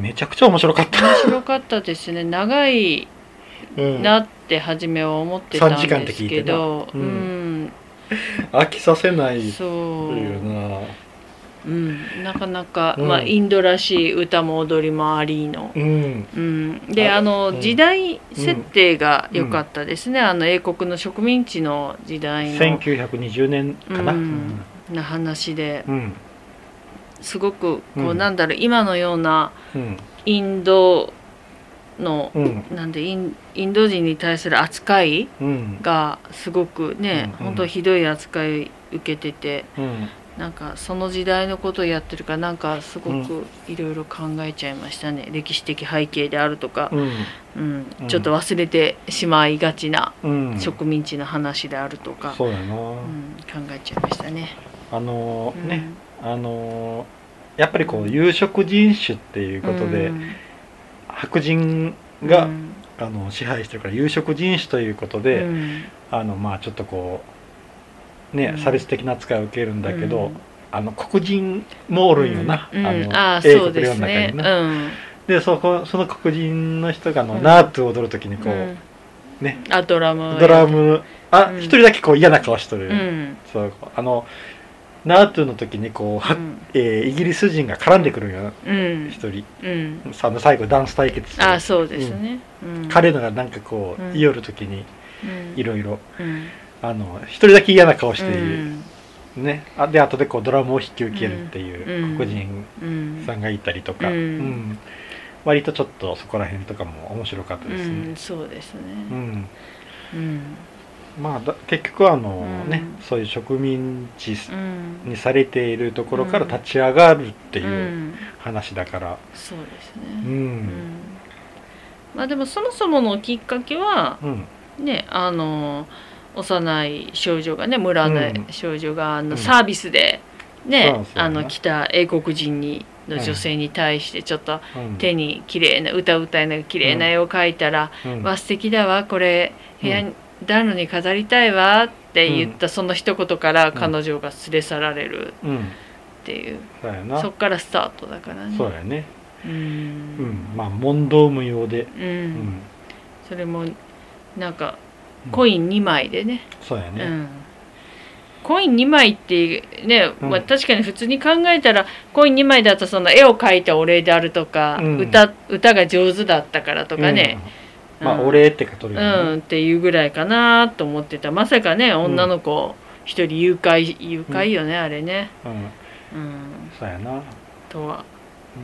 めちゃくちゃ面白かった、面白かったですね。長いうん、なって初めは思ってたん3時間ってですけど、ううん。ん。飽きさせないそというう。なう。ん。なかなか、うん。まあインドらしい歌も踊りもありの。うん。うん、でああの、うん。時代設定が良かったですね、あの英国の植民地の時代の。1920年かな、うん。な話で。うんすごくこう、うん。なんだろう今のようなうん。インドの、うん。なんでインド人に対する扱いうん。がすごくね、うん本当ひどい扱い受けててうん。なんかその時代のことをやってるからなんかすごくいろいろ考えちゃいましたね、歴史的背景であるとか、うん。ちょっと忘れてしまいがちなうん。植民地の話であるとか、そうん、考えちゃいましたね。あのうん。ね、あのやっぱりこう有色人種っていうことで、うん。白人が、うん。あの支配してるから有色人種ということで、うん。あのまあちょっとこうね、うん。差別的な扱いを受けるんだけど、うん。あの黒人もおるんよな、うん。あの英国そうです領の中ねにな。うん。でそこその黒人の人があの、うん。ナートゥを踊る時にこう、うん。ね。あドラムドラムあうん。一、人だけこう嫌な顔しとる、うん。そうあのナートゥの時にこうは、えーイギリス人が絡んでくるんようん。一人。うん。あの最後ダンス対決あそうですね、うん、彼のがなんかこう、うん。言いよる時にうん。いろいろうん。あの一人だけ嫌な顔してういる、ん。ね。あで後でこうドラムを引き受けるっていううん。黒人うんさんがいたりとか、うん。うん。割とちょっとそこら辺とかも面白かったですうねん、そうですね。うん。うんまあだ結局はあのね、うん。そういう植民地うん。にされているところから立ち上がるってういうん。話だから、そうですうん。ねうん。まあでもそもそものきっかけはうん。ねあの幼い少女がね村のうん。少女があうん。のサービスでね、あの来た英国人にの女性に対してちょっとうん。手に綺麗な歌う歌いながら綺麗な絵を描いたらうん「わ素敵だわこれ部屋に暖炉に飾りたいわ」って言ったその一言から彼女が連れ去られるうん。っていう、そうやな。そっからスタートだからね。そうやね。ううん。んまあ問答無用で。うん。うん。それもなんかうん。コイン2枚でね、そうやね。うん、コイン2枚ってね、うん。まあ、確かに普通に考えたらコイン2枚だとその絵を描いたお礼であるとか、うん。歌歌が上手だったからとかね、うんまあうん。お礼ってか取うるよね。ん、っていうぐらいかなと思ってた。まさかね女の子一人誘拐誘拐よね、あれね、うん。うん、そうやな。とは、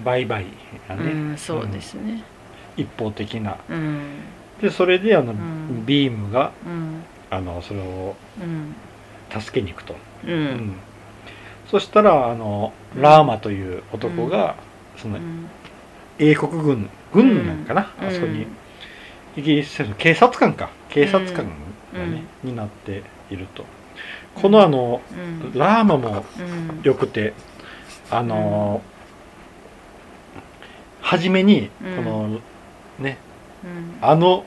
バイバイやね。うん、そうですね。一方的な。うん。でそれであのん。ビームがうん。あのそれをうん。助けに行くと。うん。ううん。んそしたらあのラーマという男がその英国軍軍なんかな？うん。あそこにイギリスの警察官か。警察官がねになっていると。このあのうん。ラーマもうん。よくてあの初めにうん。このねうん。あの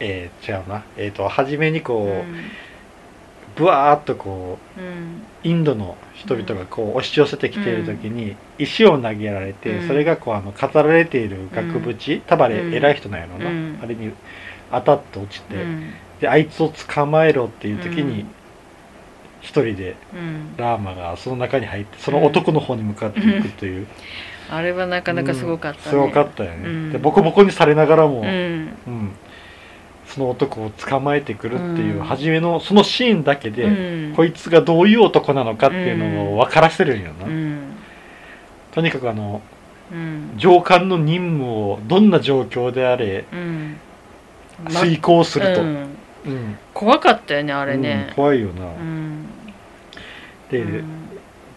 えー違うな。えっと初めにうこうん。ブワーっとこううんインドの人々がこう押し寄せてきている時に石を投げられて、うん。それがこうあの語られている額縁、タバレうん。偉い人なんやろな、うん。あれに当たって落ちて、うん。であいつを捕まえろっていう時にうん。一人でうん。ラーマがその中に入ってその男の方に向かっていくという、あれはなかなかすごかったね。すごかったよね、うん。でボコボコにされながらも、うん。うんその男を捕まえてくるっていう、うん。初めのそのシーンだけで、うん。こいつがどういう男なのかっていうのを分からせるんよな、うん。とにかくあのうん。上官の任務をどんな状況であれうん。遂行すると、怖かったよねあれうんね怖いよな、うん。で、うん。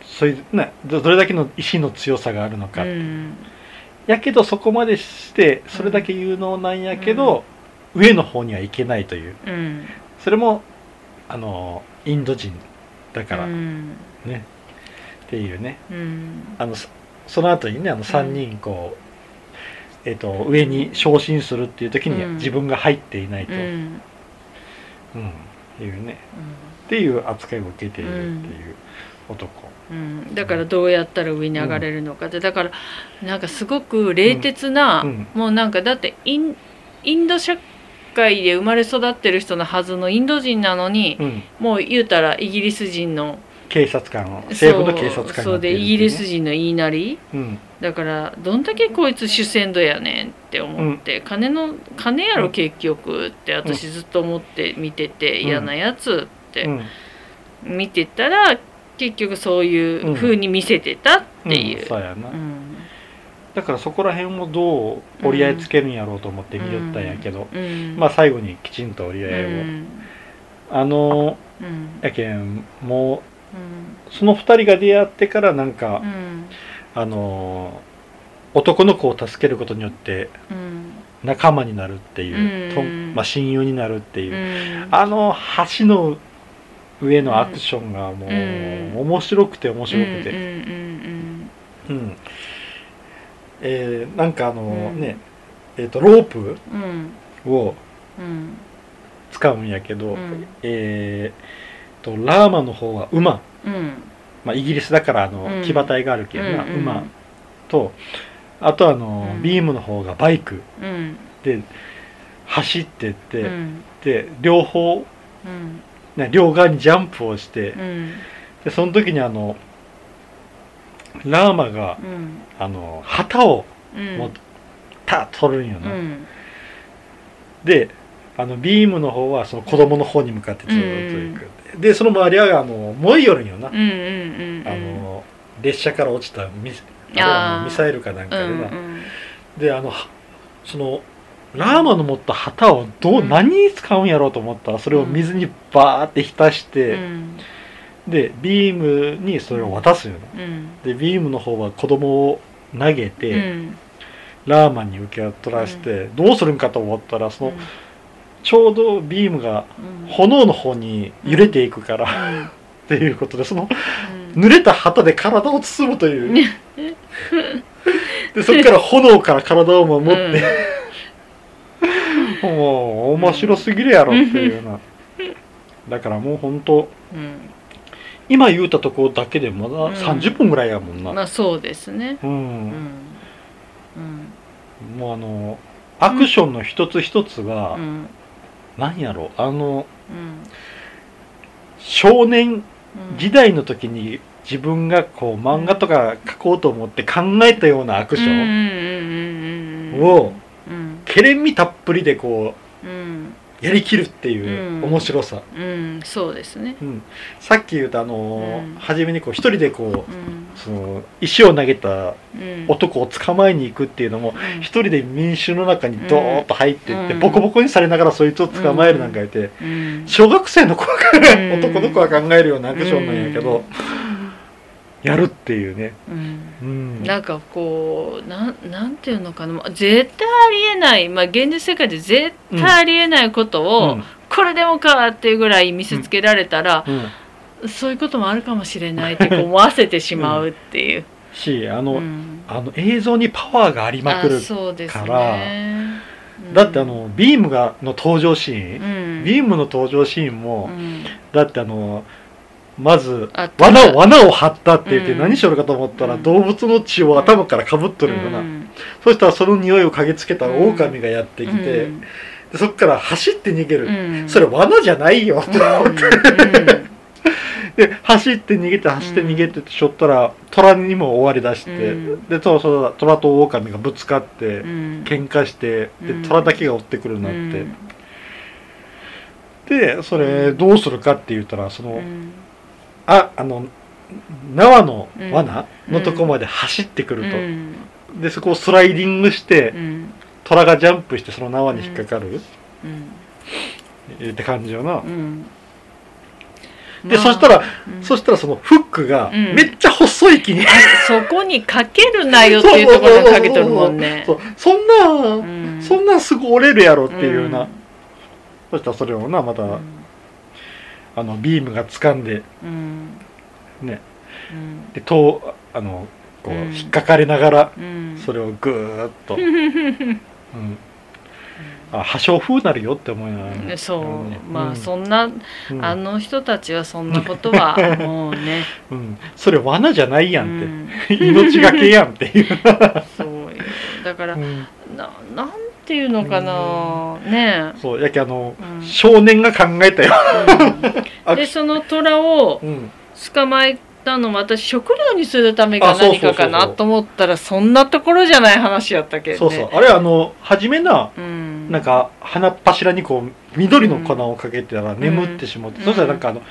それねどどれだけの意志の強さがあるのか、うん。やけどそこまでしてそれだけ有能なんやけど、上の方には行けないという。うん。それもあのインド人だから。うん。ね、っていうね。うん。あのそその後にねあの3人こう、えっと上に昇進するっていう時にうん。自分が入っていないと、ううん。んいうね。っていう扱いを受けているっていう男、うん。だからどうやったら上に上がれるのかって。だからなんかすごく冷徹な、うん。うん。もうなんかだってインインド社会で生まれ育ってる人のはずのインド人なのに、うん、もう言うたらイギリス人の警察官を政府の警察官にそうでイギリス人の言いなり。うん。だからどんだけこいつ主戦度やねんって思って、金の金やろ結局って私ずっと思って見てて、うん。嫌なやつってうん。見てたら結局そういう風に見せてたっていう。うんそうやな、うんだからそこら辺をどう折り合いつけるんやろうと思って見よったんやけど、うんまあ最後にきちんと折り合いを、うん。あのうん。やけんもうその2人が出会ってからなんか、うん。あの男の子を助けることによってうん。仲間になるっていう、とうん。まあ、親友になるっていう、うん。あの橋の上のアクションがもう、うん。面白くて面白くて、うんえーなんかあのうん。ね、えー、とロープをうん。使うんやけど、うん。えーとラーマの方は馬、うん。まあ、イギリスだからあの、うん。騎馬隊があるけどな、うんうん。馬とあとあの、うん。ビームの方がバイク。うん。で走ってって、うん。で両方、うん。ね、両側にジャンプをして、うん。でその時にあのラーマがうん。あの旗をうん。もうタッ取るんよな、うん。であのビームの方はその子供の方に向かってずーっと行く、でその周りはあの燃えよるんよな、うんうんうんあの列車から落ちたミミサイルかなんかうんでな、うん。であのはそのラーマの持った旗をどう、うん。何に使うんやろうと思ったらそれを水にバーって浸して、うんでビームにそれを渡すよな、うん。でビームの方は子供を投げて、うん。ラーマに受け取らせて、どうするんかと思ったらその、うん。ちょうどビームがうん。炎の方に揺れていくから、うん。っていうことでそのうん。濡れた旗で体を包むという。でそこから炎から体を守って、もう面白すぎるやろっていうような、だからもう本当うん今言うたとこだけでまだうん。30分ぐらいやもんな、まあそうですね。うん。うん。うん。もうあのアクションの一つ一つが、うん。なんやろ。あのうん。少年うん。時代の時に自分がこう漫画とか描こうと思って考えたようなアクションうんうんうんうんうんをうん。けれんみたっぷりでこうん。うやりきるっていううん。面白さ、うんそうですね。うん。さっき言ったあのーうん。初めにこう一人でこううん。その石を投げたうん。男を捕まえに行くっていうのもうん。一人で民衆の中にドーッと入っていってうん。ボコボコにされながらそいつを捕まえるなんかいてうん。小学生の子がうん。男の子は考えるようなアクションなんやけどやるっていうね。うん。うん。なんかこうなんなんていうのかな。まあ絶対ありえない、まあ、現実世界で絶対ありえないことを、うん。これでもかっていうぐらい見せつけられたら、うん。そういうこともあるかもしれないって思わせてしまうっていう。しあの、うん。あの映像にパワーがありまくるあそうですからだってあのビームがの登場シーン、うん。ビームの登場シーンも、うん。だってあのまずあ罠を罠を張ったって言ってうん。何しよるかと思ったら、うん。動物の血を頭からかぶっとるような、うん。そしたらその匂いを嗅ぎつけた狼がやってきて、うん。でそっから走って逃げる、うん。それ罠じゃないよって思って、うん。で走って逃げて走って逃げてってしょったら虎にも追われ出して、うん。でそうそう虎と狼がぶつかって、うん。喧嘩してでうん。虎だけが追ってくるようになって、うん。でそれどうするかって言ったらその、うんああの縄の罠のとこまで走ってくると、うん。でそこをスライディングして、うん。虎がジャンプしてその縄に引っかかる、うん。って感じよな。う、ん。で、まあそしたら、うん。そしたらそのフックがうん。めっちゃ細い木に、あそこにかけるなよっていうところにかけとるもんね。そんな、うん。そんなんすぐ折れるやろっていうな、うん。そしたらそれをなまた、うんあのビームが掴んでうん。ね。うん。でとあのこううん。引っかかれながらうん。それをぐーっと、うん、あ破傷風なるよって思いながら、そう、ん。まあうんそんな、うん。あの人たちはそんなことはもうね、うん、それ罠じゃないやうんんっん、て、命がけやんっていう、そうよ。だから、うん。ななんていうのかな、ね。そうやけあの、うん。少年が考えたよ、うん。でその虎をうん、捕まえたのも私食料にするためがあそうそうそうそう。何かかなと思ったらそんなところじゃない話やったけどね。そうそう。あれあの初めなうん。なんか鼻っ柱にこう緑の粉をかけてたら眠ってしまって、うん。そしたらなんかあの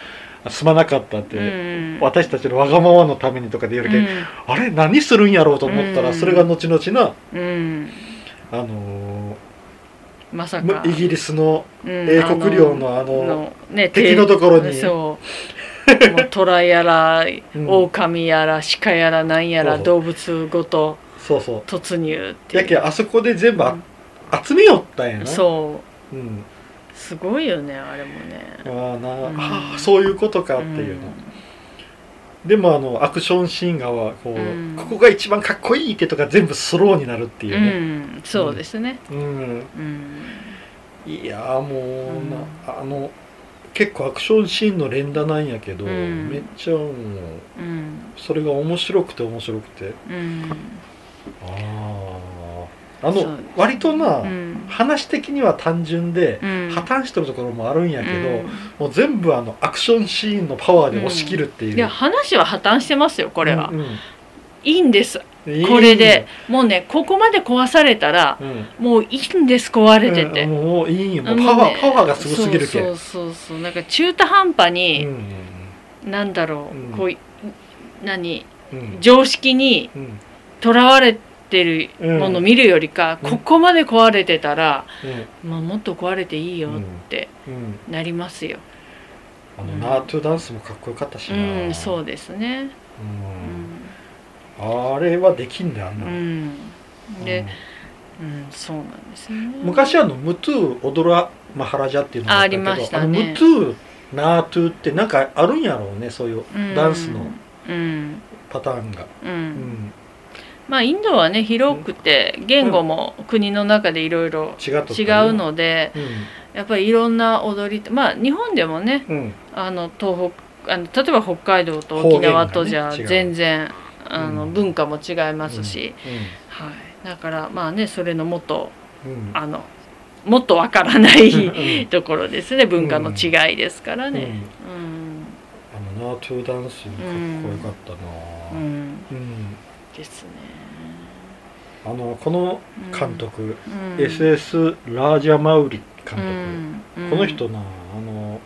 すまなかったって、うん。私たちのわがままのためにとかで言うけど、あれ何するんやろうと思ったら、うん。それが後々なうんうんあのまさか。ーイギリスのうん英国領のあのね敵のところに。そう。もう虎やら うん。狼やら鹿やらなんやら動物ごと突入ってやけあそこで全部あ、集めよったんやな、そう。ん、すごいよねあれもね。ああな、うん。ああそういうことかっていうの、でもあのアクションシーンがはこう、うん。ここが一番かっこいいってとか全部スローになるっていううん、ね、うん。そうですね。うん。うん。いやーもう、あの結構アクションシーンの連打なんやけど、うん。めっちゃもううん。それが面白くて面白くて。うん。あああの割とな、うん。話的には単純で、うん。破綻してるところもあるんやけど、うん。もう全部あのアクションシーンのパワーで押し切るっていう、いや話は破綻してますよこれは、うんうん。いいんです。これで。もうねここまで壊されたらうん。もういいんです壊れてて、うんもういいよ。もうパワー、ねパワーがすごすぎるけん。そうそうそうなんか中途半端うに、ん。なんだろう、うん。こうい何？うん。常識にうん。とらわれてるものを見るよりか、うん。ここまで壊れてたら、うん。まあ、もっと壊れていいよってうん。なりますよ。あの、うん。ナートゥダンスもかっこよかったしうな、ん、そうですね。うん。あれはできんだよあんな。うのん、でう、ん。うん、そうなんですね。昔あのムトゥー踊らマハラジャっていうのがあったけどありましたね。あのムトゥーナートゥーってなんかあるんやろうねそういううんダンスのうん、パターンが、う、うんん、まあインドはね広くて言語も国の中でいろいろ違うので、うん。やっぱりいろんな踊りまあ日本でもねうん。あの東北あの例えば北海道と沖縄とじゃ全然、あのうん。文化も違いますし、はい、だからまあねそれのもっとあのもっとわからないうん ところですね文化の違いですからね。うん。あのナートゥーダンスもかっこよかったな。ですね。あのこの監督、うん、SS ラージャマウリ監督、うん。この人なあの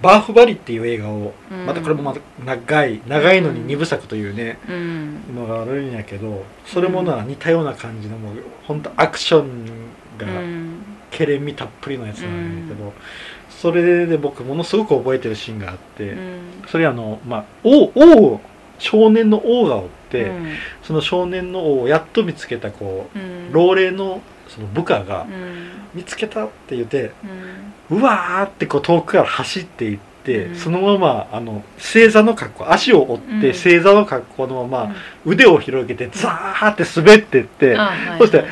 バーフバリっていう映画を、うん。またこれもまた長い長いのに二部作というね、うん。のがあるんやけどそれもな、似たような感じのもうほんとアクションがうん。けれみたっぷりのやつなんやけど、それで僕ものすごく覚えてるシーンがあって、うん。それあのまあ王王少年の王がおって、うん。その少年の王をやっと見つけたこううん。老齢のその部下がうん。見つけたって言って、うん。うわーってこう遠くから走っていって、うん。そのままあの正座の格好足を折って、うん。正座の格好のまま腕を広げてザーって滑ってって、そして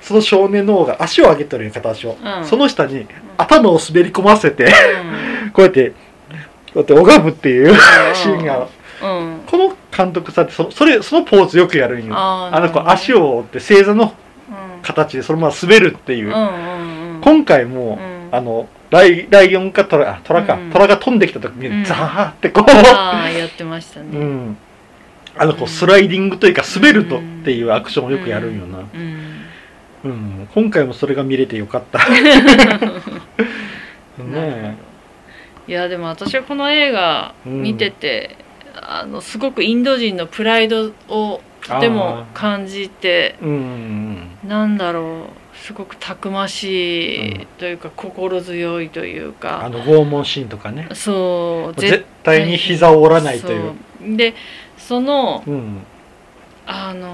その少年の方が足を上げてるよ片足を、うん。その下に頭を滑り込ませてうん。こうやってこうやって拝むっていうシーンがうんこの監督さんってそそれそのポーズよくやるんよ。ああーの子足を折って正座のうん。形でそのまま滑るっていう、今回も、うん。あのライライオンかトラあトラか、うん。トラが飛んできた時に、うん。ザーってこああやってましたう、うねん、あのこうスライディングというか滑るとっていうアクションをよくやるんよな、うん。うん、今回もそれが見れてよかった。ねなるほどいやでも私はこの映画見てて、あのすごくインド人のプライドをとても感じてうんうんなんだろうすごくたくましいうん。というか心強いというあか、の拷問シーンとかね。そう絶対に膝を折らないという。でそのうん。あの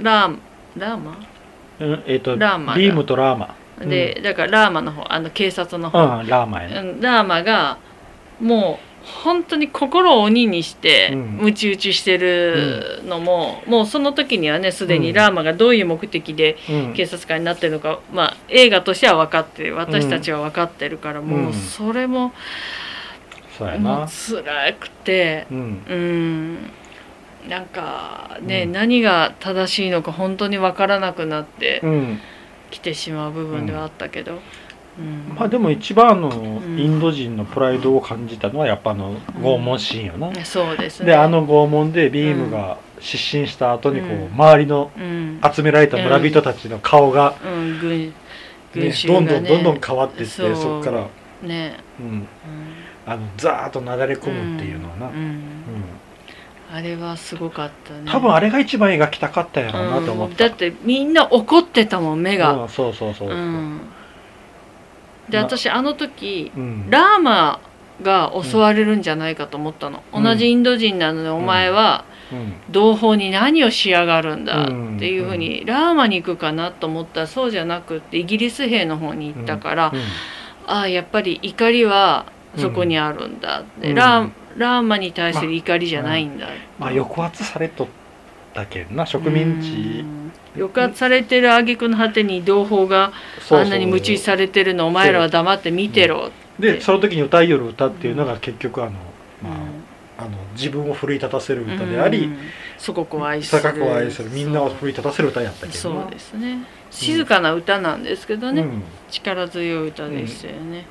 ーラーラーマ？うんえっ、とラーマだ。ビームとラーマ。で、だからラーマの方あの警察のう方、んラーマやね。うんラーマがもう本当に心を鬼にしてうん。ムチ打ちしてるのも、もうその時にはねすでにラーマがどういう目的でうん。警察官になってるのか、まあ映画としては分かってる私たちは分かってるから、もううんそれもそうやもうな辛くてうん。うん。なんかね、うん。何が正しいのか本当に分からなくなってうん。きてしまう部分ではあったけど、うん。まあでも一番あのん。インド人のプライドを感じたのはやっぱあの拷問シーンよな、そうですね。であの拷問でビームが失神した後にこう、うん。周りのうん、集められた村人たちの顔が、ねどん。ねどんどんどん変わっていってそこから、ね、うん、うん。あのザーッとなだれ込むっていうのはな、うん。うん。あれはすごかったね。多分あれが一番描きたかったんやろうなと思った、うん。だってみんな怒ってたもん目が、うん。そうそうそうそう、うんでな私あの時うん。ラーマが襲われるんじゃないかと思ったの、うん。同じインド人なのにお前はうん。同胞に何をしやがるんだうんっていうふうにラーマに行くかなと思った。らそうじゃなくってイギリス兵の方に行ったから、うん。ああやっぱり怒りはそこにあるんだって、うん。ラーラーマに対する怒りじゃないんだ、まあ抑圧されとったけんな植民地、うん抑圧されてる挙句の果てに同胞があんなに夢中されてるのお前らは黙って見てろ、でその時に歌いよる歌っていうのが結局あの、まうん。あ、あの自分を奮い立たせる歌であり、うん。祖国を愛する。高くを愛するみんなを奮い立たせる歌やったけど。そうですね。静かな歌なんですけどね、うん。力強い歌でしたよね、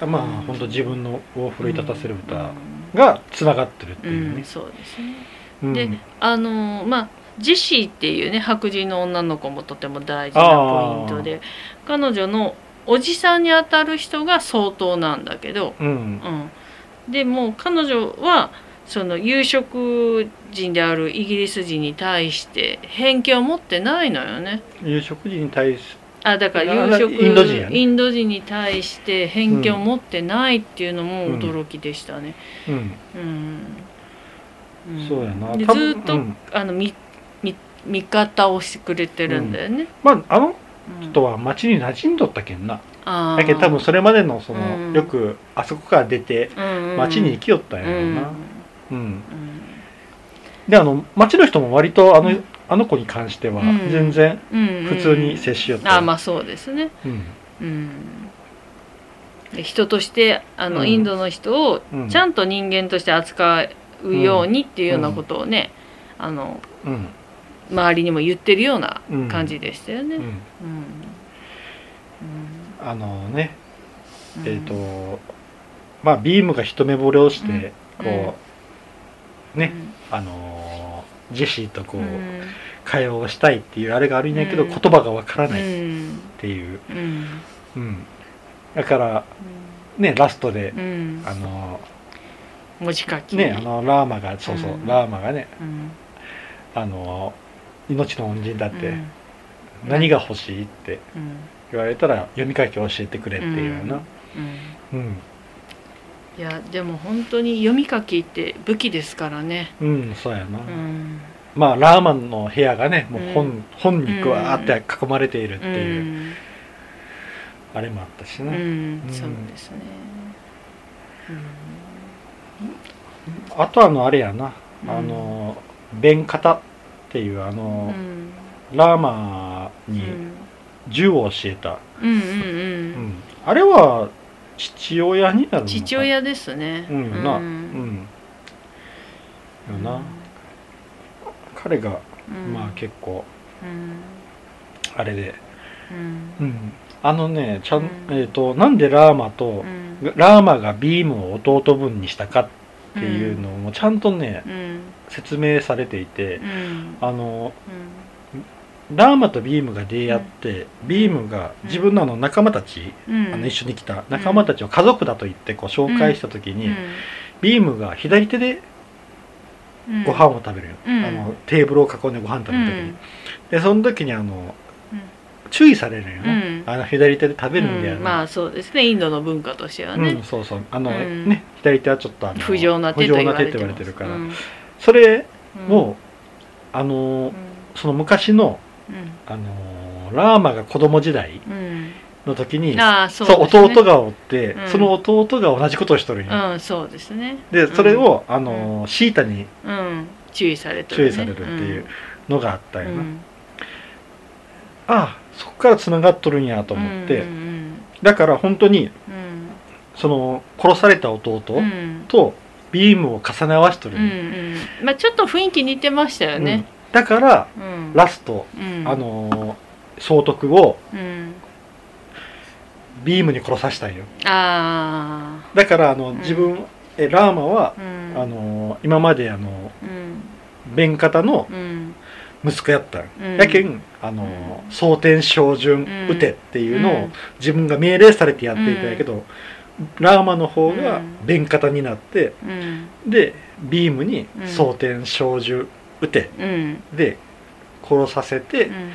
まあうん。本当自分のを奮い立たせるう歌ん。がつながってるってういうん。ね、そうですね。うん。であのまあジェシーっていうね白人の女の子もとても大事なポイントで彼女のおじさんにあたる人が相当なんだけど、うんうん、でも彼女はその有色人であるイギリス人に対して偏見を持ってないのよね。有色人に対しあだからあ有色インド人やね。インド人に対して偏見を持ってないっていうのも驚きでしたね。うん。うん。ん。そうやな。ずっと、うん。あの味方をしてくれてるんだよね。まああのうん人は町に馴染んどったけんな。あー。だけど多分それまでのその、うん。よくあそこから出てうんうん。町に行きよったんやろうな、うん。うん。うん。であの町の人も割とあの,、うん。あの子に関してはうん。全然うん普通に接しよった、あまあそうですね。うん。人としてあの、うん。インドの人をうん。ちゃんと人間として扱うようにっていうようなことをね、あのうん周りにも言ってるようなうん。感じでしたよね。ううん。ん。あのねうん。えっ、とまあビームが一目惚れをして、うん。こうね、あのージェシーとこう、うん。会話をしたいっていうあれがあるんやけど、うん。言葉がわからうないっん。ていう、うん。うん。だからねラストで、うん。あの文字書き。ねあのラーマがそうそう、うん。ラーマがねうん。あの命の恩人だって、うん。何が欲しいってうん。言われたら読み書きを教えてくれっていうような。うん。うん、いやでも本当に読み書きって武器ですからね。うんそうやな、うん。まあラーマンの部屋がねもう本,、うん。本にぐわーって囲まれているってういう、ん。あれもあったしうね、ん。うん。そうですね。あとあのあれやな、うん。あの弁方っていうあうの、ん。ラーマにうん。銃を教えた、うんうんううん。んあれは父親になる父親ですね。うん。な。ううん。んよな、彼が、うん。まあ結構うん。あれで、うん。うん、あのねちゃん、うん。えっ、となんでラーマと、うん。ラーマがビームを弟分にしたかっていうのもちゃんとね、うん説明されていてう、ん。あのラーマとビームが出会って、ビームが自分のあの仲間たち、うん。あの一緒に来た仲間たちを家族だと言ってこう紹介した時に、うん。ビームが左手でうん。ご飯を食べるあのテーブルを囲んでご飯食べる時に、うん。でその時にあのうん。注意されるんようね、ん。あの左手で食べるんだようん。まあそうですね。インドの文化としてはね、うん、そうそう。あの、うん。ね左手はちょっとあの不浄な手と言われてるから、うんそれうん。も、あのうん。その昔のあのラーマが子供時代うん。うんの時にそそうね。弟がおって、うん。その弟が同じことをしとるんよ、うんそうですね。でそれを、あのシータにうん。注意されて注意されるっていうのがあったよな、うん。ああそこからつながっとるんやと思って、うんだから本当にうん。その殺された弟うんうん。とビームを重ね合わせとる。うんうん。まあちょっと雰囲気似てましたようん。ね、だからうん。ラスト、うん。あの総督をうん。ビームに殺させたんよ。あだからあのん。自分、えラーマはあ、の今まであのうん。弁方のうん。息子やったん、うん。やけんあの蒼天照準うん撃てっていうのをうん。自分が命令されてやっていたんやけど、ラーマの方がうん。弁方になってうん。でビームにうん。蒼天照準撃てうん。で殺させてうん。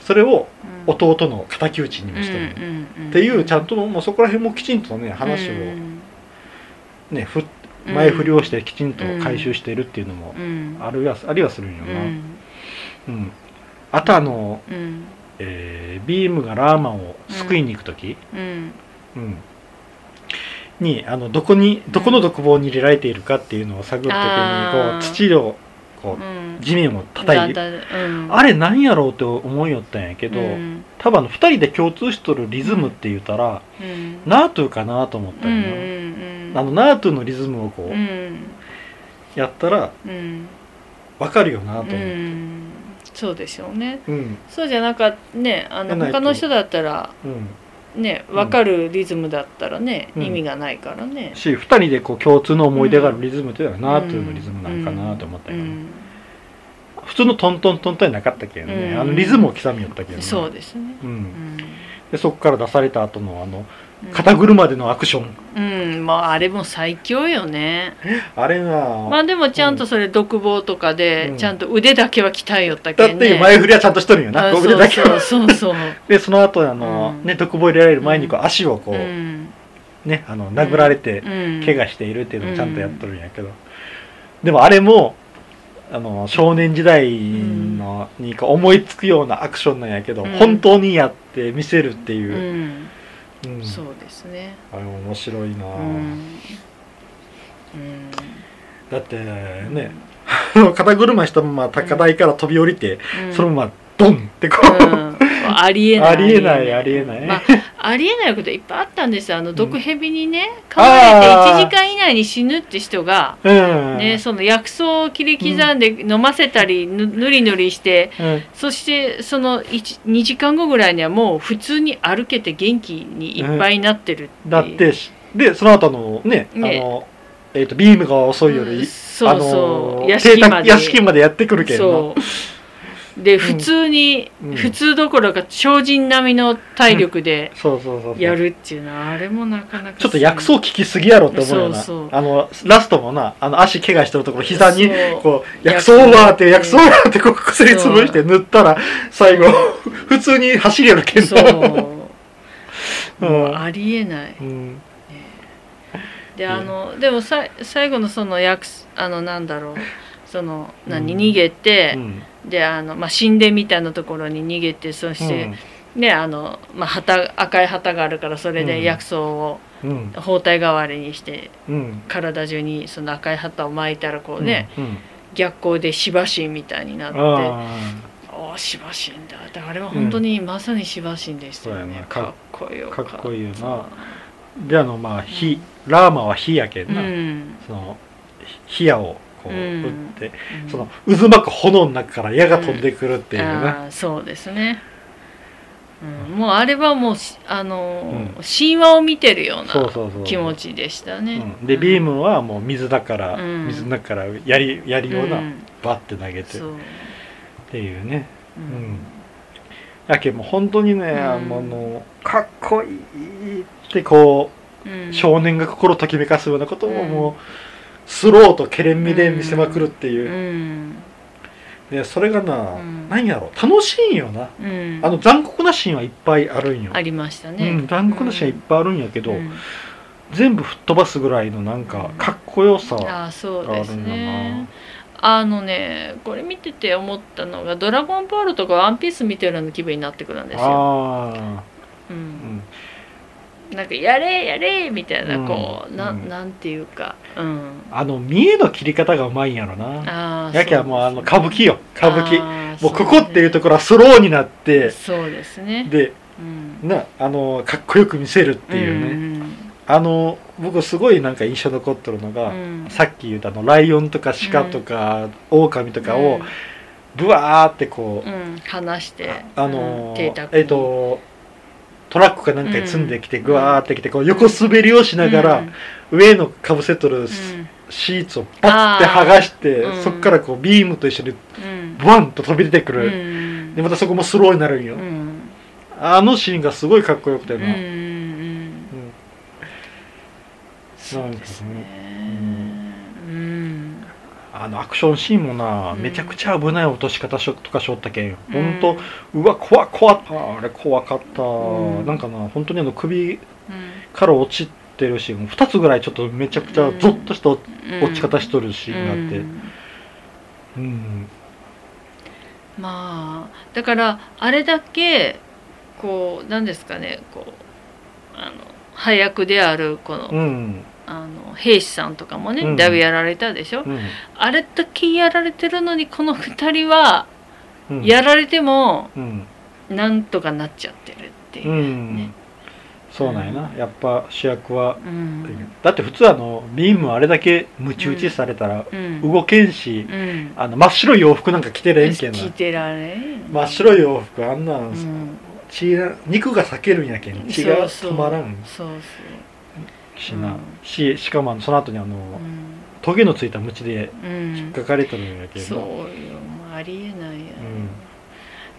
それをうん。弟の敵討ちにもしたんようんっていうちゃんともうそこら辺もきちんとね話をうん。ねふ前振りをしてきちんと回収しているっていうのもうん。あるいはありはするんよな、うん。うん、あとあの、うん。えービームがラーマを救いに行く時、うん。うんにあのどこにどこの独房に入れられているかっていうのを探る時にこう土をこううん。地面を叩いて、あれなんやろうって思いよったんやけど、うん。多分あの2人で共通しとるリズムって言ったら、うん。ナートゥかなと思ったうんんよな、うん。あのナートゥのリズムをこう、うん。やったらうん。分かるよなと思うって、ん。そうでしょうね。うん。そうじゃなかねあの他の人だったらうんね分かるリズムだったらね、うん。意味がないからね、し2人でこう共通の思い出があるリズムっていうのはナートゥのリズムなのかなと思ったけど、うん。普通のトントントントンなかったけどね、うんあのリズムを刻みよったけどねそうですね、う、うんんでそこから出された後のあのうん肩車でのアクション、うん。まああれも最強よね。あれなまあでもちゃんとそれ独房とかうん。でちゃんと腕だけは鍛えよっただけんね。って前振りはちゃんとしとるんよな腕だけは。そうそう でその後あの、うん。ね独房入れられる前にこう足をこう、うん。ねあの殴られてうん。怪我しているっていうのをちゃんとやっとるんやけど、でもあれもあの少年時代のに思いつくようなアクションなんやけど、うん。本当にやって見せるってういう、んうん。そうですね。あれ面白いな、うん。だってね肩車したまま高台から飛び降りて、うん。そのままドンってこう、うんありえない。ありえないありえない、まあありえないこといっぱいあったんですよ。あの毒蛇にね噛あまれてー1時間以内に死ぬって人が、うん。ね、その薬草を切り刻んで飲ませたりぬぬりぬりしてうん。そしてその1 2時間後ぐらいにはもう普通に歩けて元気にいっぱいになってるってだってしでその後のねね。あの、えー、とビームが遅いより、うんそうそう、屋敷まで。邸宅屋敷までやってくるけどで普通に、うん。普通どころか超人並みの体力でやるっていうのはあれもなかなかちょっと薬草効きすぎやろって思うよな。あのラストもなあの足怪我してるところ膝にこう薬草はって薬草。はってこう薬潰して塗ったら最後 普通に走りやるけんそう。な もうありえない。うん。でうんあのでもさ最後のその薬あのなんだろう。その何、うん。逃げてう、んであの、まあ、神殿みたいなところに逃げてそして、ねあの、まあ、旗赤い旗があるからそれで薬草をうん。包帯代わりにしてうん。体中にその赤い旗を巻いたらこうね、うん。逆光でシバ神みたいになってああ。あシバ神だ。ってあれは本当にまさにシバ神でしたよね、かっこよかっこいいよな。であのまあ火ラーマは火やけんな、うん。その火矢をこううん。撃って、その渦巻く炎の中から矢が飛んでくるっていうね、あーそうですね、うん、もうあれはもうしあの神話を見てるような気持ちでしたね、うん。でビームはもう水だから、うん。水の中から槍槍をな、うん。バッて投げて。っていうね。ううん。やけんもう本当にね、ん。あのかっこいいってこうん。う少年が心ときめかすようなことをうん。もうスローとケレン味で見せまくるってう。いう、ん。でそれがな、うん。何やろ？楽しいんよな、うん。あの残酷なシーンはいっぱいあるんよ、ありましたうねん、残酷なシーンはいっぱいあるんやけど、うん。全部吹っ飛ばすぐらいのなんかうん。かっこよさああそうですがあるんだね。なあのねこれ見てて思ったのが「ドラゴンボール」とか「ワンピース見てるような気分になってくるんですよ。ああう、うんんなんか「やれやれ!」みたいなこう、なうん。なんていうか、うん、あの見栄の切り方がうまいんやろな。やけはもうあの歌舞伎よ。歌舞伎。伎もうここっていうところはスローになって。そうですね。でうん、なあのかっこよく見せるっていうね、んあの僕すごいなんか印象残ってるのが、うん。さっき言ったあのライオンとか鹿とか、狼とかをブワーってこう、うん、うん話してあのうん。えっ、とトラックかなんかに積んできて、うん。グワーってきてこう横滑りをしながら、うん。上のかぶせとるうんシーツをパッて剥がして、うん。そっからこうビームと一緒にうん。ブワンと飛び出てくうる、ん。でまたそこもスローになるんよ、うん。あのシーンがすごいかっこよくてな、うんうんうん。そうですね。うんあのアクションシーンもな、うん。めちゃくちゃ危ない落とし方しょとかしょったけん、ほん。うとうわ怖っ怖っああれ怖かった、うん。なんかな本当にあの首うんから落ちてるシーン2つぐらいちょっとめちゃくちゃゾッとした落うんち方しとるシーンがあって。うん。うん。まあだからあれだけこうなんですかねこうあの配役であるこの,、うんあの兵士さんとかもね、うん。だいぶやられたでしょ、うん。あれだけやられてるのにこの2人はうん。やられてもうん。なんとかなっちゃってるっていうう、ん、ねそうなんやな。やっぱ主役は、うん。だって普通あのビームあれだけムチ打ちされたらうん。動けんし、うん。あの真っ白い洋服なんか着てれんけんな。聞いてられん。真っ白い洋服あんなん、うん。血が肉が裂けるんやけん血が止まらん。そうしな、うん。ししかもその後にあの、トゲのついた鞭でうん、うん引っかかれとるんやけど、そうよ。もうありえないよね、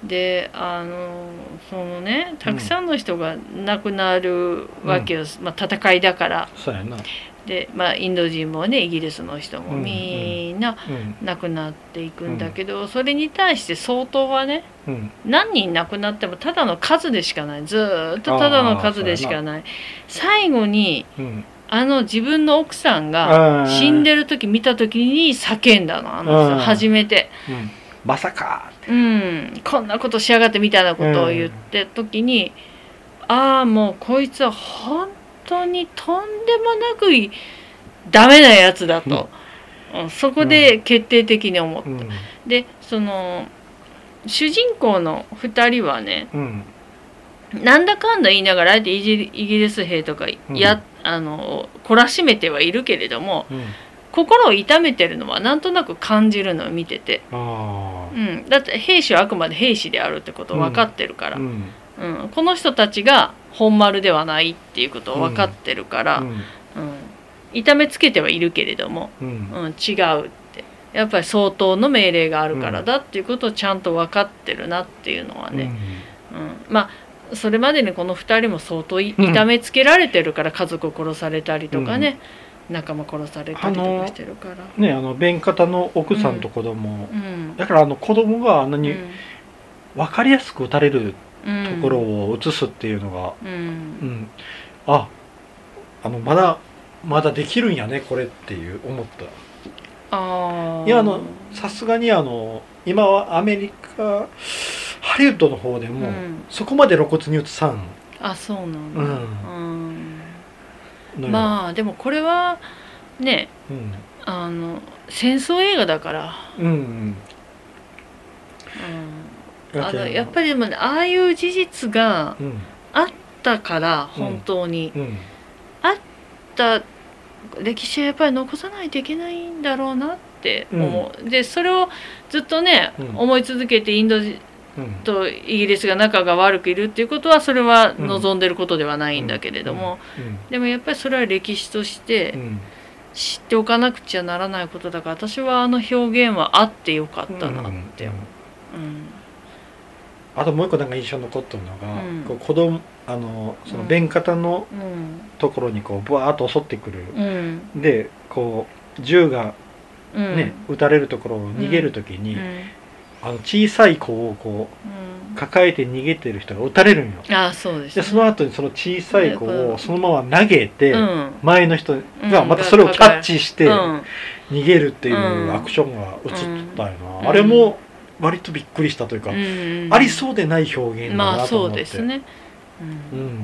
であのそのねたくさんの人が亡くなるわけよ、まあ、戦いだから。そうやな、で、まあ、インド人もねイギリスの人もうんみんなうん。亡くなっていくんだけど、それに対して総統はねうん。何人亡くなってもただの数でしかない。ずーっとただの数でしかない。最後にうん、あの自分の奥さんが死んでる時見た時に叫んだの。あの人うん。初めて。うん、まさかうん、こんなことしやがってみたいなことを言って時に、ああもうこいつは本当にとんでもなくいダメなやつだと、うん。そこで決定的に思った。うん。でその主人公の2人はねうん。なんだかんだ言いながらあえてイギリス兵とかや、あの懲らしめてはいるけれどもうん。心を痛めてるのはなんとなく感じるのを見てて。あうん、だって兵士はあくまで兵士であるってことを分かってるから、あううんん。この人たちが本丸ではないっていうことを分かってるから、うん。うん。痛めつけてはいるけれども、うん。うん、違うって。やっぱり相当の命令があるからだっていうことをちゃんと分かってるなっていうのはね、うん。まあそれまでにこの2人も相当痛めつけられてるから家族を殺されたりとかね、仲間殺されたりとかしてるから。ねあの弁方の奥さんと子供、うん。だからあの子供があんなにうん。分かりやすく打たれるうんところを映すっていうのが、ううん。んああのまだまだできるんやねこれっていう思った。あー。いやあのさすがにあの今はアメリカハリウッドの方でも、うん。そこまで露骨に映さん。あそうなんだ、うん。まあでもこれはねうん。あの戦争映画だから、うんうん。うん、あのやっりぱりでもねああいう事実がうんあったから本当に、うん。あった歴史はやっぱり残さないといけないんだろうなって思う、でそれをずっとね、うん。思い続けてインドとイギリスが仲が悪くいるっていうことはそれは望んでることではないんだけれども、でもやっぱりそれは歴史としてうん。うん知っておかなくちゃならないことだから私はあの表現はあってよかったなって思う。うんあともう一個なんか印象に残ってるのが、うん。こう子供あのそのうん。弁方のうん。ところにこうブワーッと襲ってくる、うん。でこ銃がうん。ね、撃たれるところを逃げる時に、うん。あの小さい子をこう抱えて逃げてる人が撃たれるんよ。ああそうですでその後にその小さい子をそのまま投げて、うん。前の人がまたそれをキャッチしてうん。逃げるっていううん。アクションが映ったんよな、うん。あれも割とびっくりしたというか、うんありそうでない表現だまあそなと思って、うですね。うん。うん。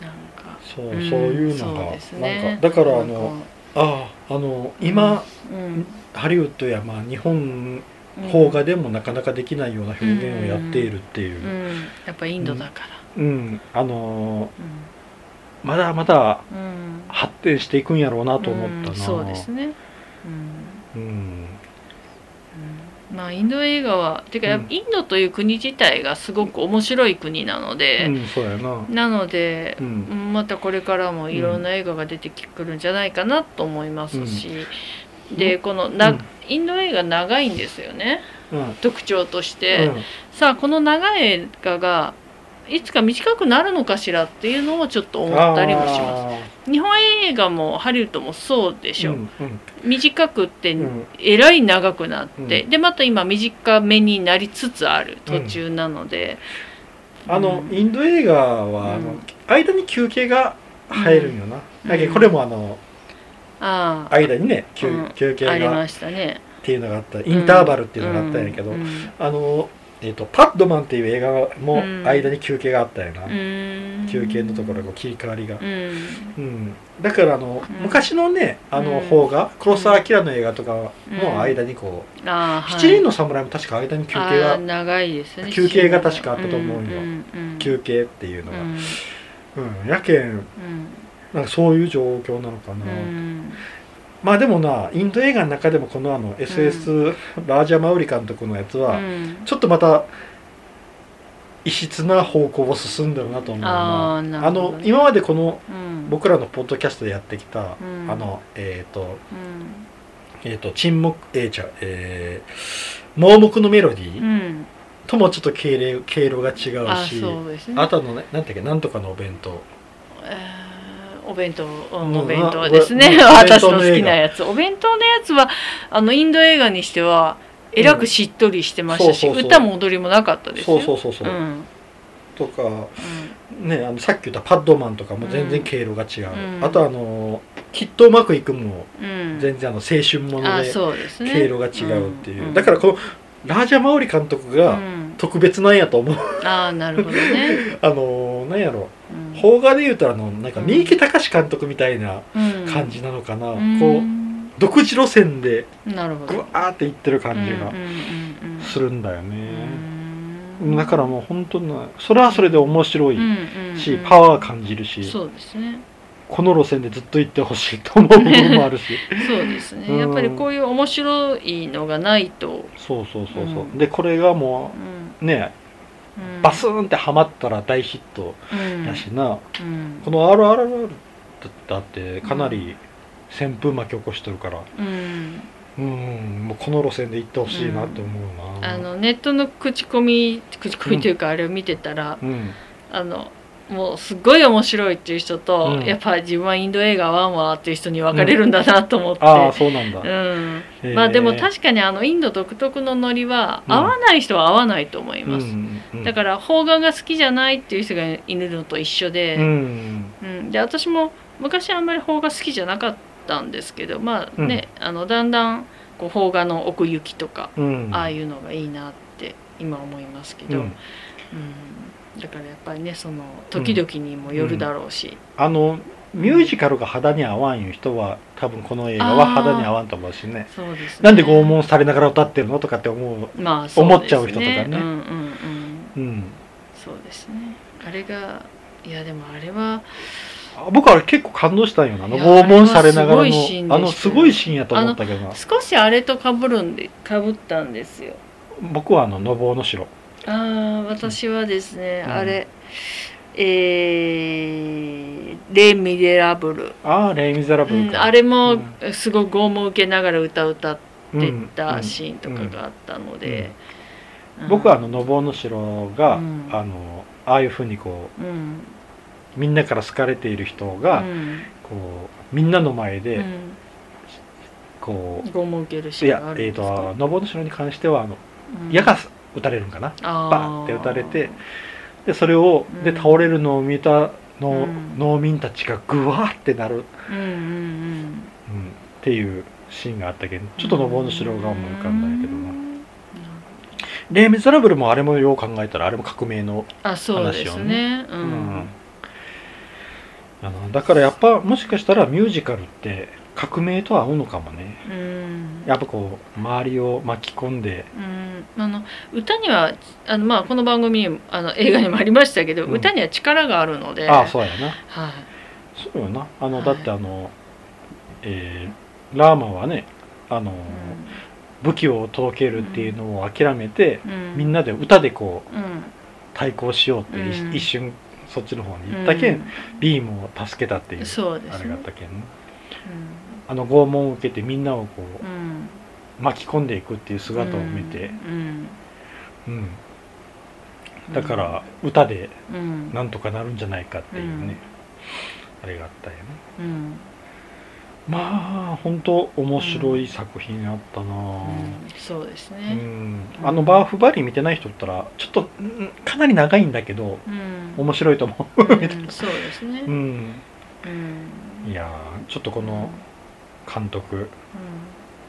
なんか。そう、うんそういうのがね。なんかだからあのか。あああの今、うん。ハリウッドやまあ日本うん邦画でもなかなかできないような表現をやっているっていう。う、ん。やっぱインドだから。うん。あのうまだまだんうん。発展していくんやろうなと思ったな、うん。そうですね。うんうん。うんまあインド映画はてかうん。インドという国自体がすごく面白い国なのうで、ん、そうやな。なのでう、ん。うんまたこれからもいろんな映画が出てくるんじゃないかなと思いますし、でこのな、うん。インド映画長いんですよね。うん。特徴として、うん。さあこの長い映画がいつか短くなるのかしらっていうのをちょっと思ったりもします。日本映画もハリウッドもそうでしょ、う。ん短くってうん。えらい長くなって、うん。でまた今短めになりつつある途中なので、あの、うん。インド映画は、あのうん。間に休憩が入るんよな、だけどこれもあのああ間にね休,、憩が。っありましたね。ていうのがあった。インターバルっていうのがあったんやけど、うん。あの、えーと「パッドマン」っていう映画もうん。間に休憩があったよな、うん。休憩のところが切り替わりが、うん。うん。だからあの、うん。昔のねあのうん。邦画黒澤明の映画とかも間にこう七人の侍も確か間に休憩あがあ長いですね。休憩が確かあったと思うよ。休憩っていうのが、うん。うん。やけんうん。なんかそういう状況なのかな、うんまあでもなインド映画の中でもこのあの SS、ラージャ・マウリ監督のやつは、うん。ちょっとまた異質な方向を進んでるなと思うな。ね。の今までこのうん。僕らのポッドキャストでやってきた、うん。あのえっ、とうん。えっ、と沈黙えー、ちゃうえー盲目のメロディー、うん。ともちょっと経路経路が違あうしそうね。あとあのねなんだっけなんとかのお弁当。えーお弁当、お弁当ですね、うん。私の好きなやつ。お弁当のやつはあのインド映画にしてはえらくしっとりしてましたし、歌も踊りもなかったですそようそうそうそう、うん。とかうん。ねあのさっき言ったパッドマンとかも全然経路が違う、うん。あとあのきっとうまくいくもうん。全然あの青春ものあで経路が違うっていう、ん。だからこのラージャ・マウリ監督うがん。特別なんやと思う、ああなるほどね、あのなんやろ。うん。邦画で言うとあのなんか三池隆監督みたいなうん。感じなのかな、うん。こう独自路線でグワーっていってる感じがするんだようね、ん。だからもう本当なそれはそれで面白いし、うんパワー感じるしそうですね。この路線でずっと行ってほしいと思う部分もあるし。そうですね、うんやっぱりこういう面白いのがないと、そうそうそうそう、うん。でこれがもうんうんバスーンってハマったら大ヒットうん。だしな、うん。この RRR だってかなり旋風巻き起こしてるから。うん。うんもうこの路線で行ってほしいなって思うな、あのネットの口コミ口コミというかあれを見てたら、うん。あのもうすっごい面白いっていう人と、うん。やっぱ自分はインド映画ワンワーっていう人に分かれるんだなと思って、ああそうなんだ、うん。へえまあでも確かにあのインド独特のノリはうん合わない人は合わないと思いうんます、うんだから邦画が好きじゃないっていう人がいるのと一緒で、うんうん、で私も昔あんまり邦画好きじゃなかったんですけどまあね、あのだんだんこう邦画の奥行きとか、うん。ああいうのがいいなって今思いますけど、うん。うんだからやっぱりねその時々にもよるだろうし、あのミュージカルが肌に合わんいう人は多分この映画は肌に合わんと思うしね。そうですね。なんで拷問されながら歌ってるのとかって思うまあね。思っちゃう人とかね。うんうんうん。うん。そうですね。あれがいやでもあれは僕は結構感動したんよな。あの拷問されながらのあのすごいシーンやと思ったけどな。少しあれと被るんで被ったんですよ。僕はあの「のぼうの城ああ私はですね、うん。あれえー「レ・ミゼラブル」」ああレイ・ミゼラブうん、ルか、あれもうすごく拷問受けながら歌歌ってうんたシーンとかがあったので、うん。僕はあの「のぼうの城が」うん。あのああいうふうにこうん。うみんなから好かれている人が、うん。こうみんなの前で、うん。こ拷問受けるういシーンがやあるんですか？と「のぼの城」に関してはあのうん。矢が撃たれるんかな、バンって撃たれてでそれをでうん。倒れるのを見たの、うん。農民たちがグワーってなる、うんうんうん。うん。っていうシーンがあったけどちょっとのぼの城が思い浮かんだんやけどな。うん「レイ・ミゼラブル」もあれもよう考えたらあれも革命のあそうですね。ううん。ん。あのだからやっぱもしかしたらミュージカルって革命とは合うのかもね。うんやっぱこう周りを巻き込んで。うん。あの歌にはあの、まあ、この番組あの映画にもありましたけど、うん。歌には力があるので。ああそうやな。はい。そうよな。あの、はい。だってあのえーラーマはねあの、武器を届けるっていうのを諦めて、うん。みんなで歌でこううん。対抗しようって一,、瞬そっちの方に行ったけん、うん。ビームを助けたっていうあれがあったけんねあの拷問を受けてみんなをこう、うん。うん巻き込んでいくっていう姿を見て、うん。うん。だから歌でうん。なんとかなるんじゃないかっていうね、うん。あれがあったよね。うん。まあ本当面白い作品あったなそうですうねん、あのバーフバリー見てない人だったらちょっとうんかなり長いんだけどうん。面白いと思う、うん。そうですね。うん、うん。いやーちょっとこの監督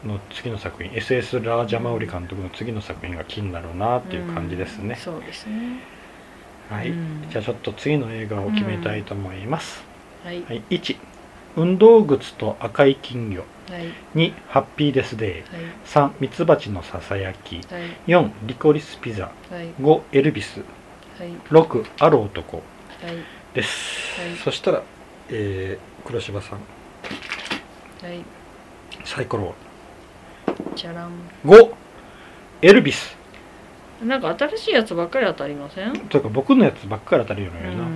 の次の作品 SS ラージャマウリ監督の次の作品が気になるなっていう感じですね、そうですね。はい、うん。じゃあちょっと次の映画を決めたいと思います、はい。はい、1運動靴と赤い金魚。はい。2ハッピーデスデー。はい。3ミツバチのささやき。はい。4リコリスピザ。はい。5エルビス。はい。6ある男。はい。です、はい。そしたら、えー黒柴さんはい。サイコロ。じゃらん。5エルビス。なんか新しいやつばっかり当たりません？というか僕のやつばっかり当たるよううな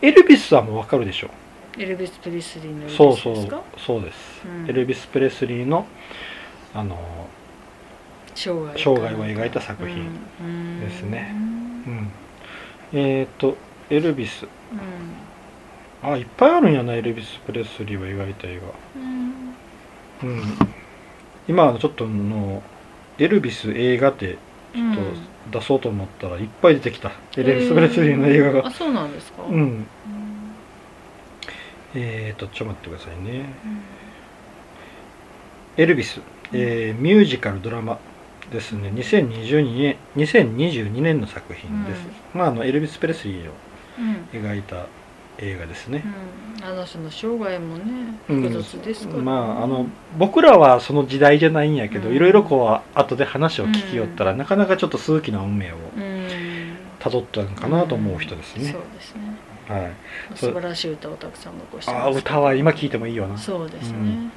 エルビスはもうわかるでしょ。エルビス・プリスリーのエルビスそうそうですかそうです、うん。エルビス・プレスリーのあの生涯生涯を描いた作品うんですね。うん。うん。えっ、とエルビス。うん。あいっぱいあるんやなエルビス・プレスリーを描いた映うん。画うん。今ちょっとのエルビス映画ってちょっと出そうと思ったらいっぱい出てきた、エルビス・プレスリーの映画が。あそうなんですか？うん。うんえっ、とちょっと待ってくださいね。エルビス、えーミュージカルドラマですね。2022年2022年の作品です、まああのエルビス・プレスリーをうん。描いた映画ですね、うん。あの人の生涯もねうん。複雑ですからね。まああの僕らはその時代じゃないんやけど、うん。いろいろこう後で話を聞きよったら、なかなかちょっと数奇な運命をうん。たどったんかなと思う人ですね。そう、ですね。はい。素晴らしい歌をたくさん残してああ歌は今聞いてもいいよな。そうですね、うん。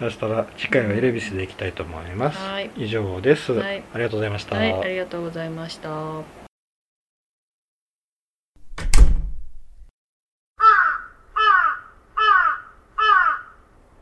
そしたら次回はエルビスでいきたいと思います、はい。以上です、はい。ありがとうございました、はいありがとうございました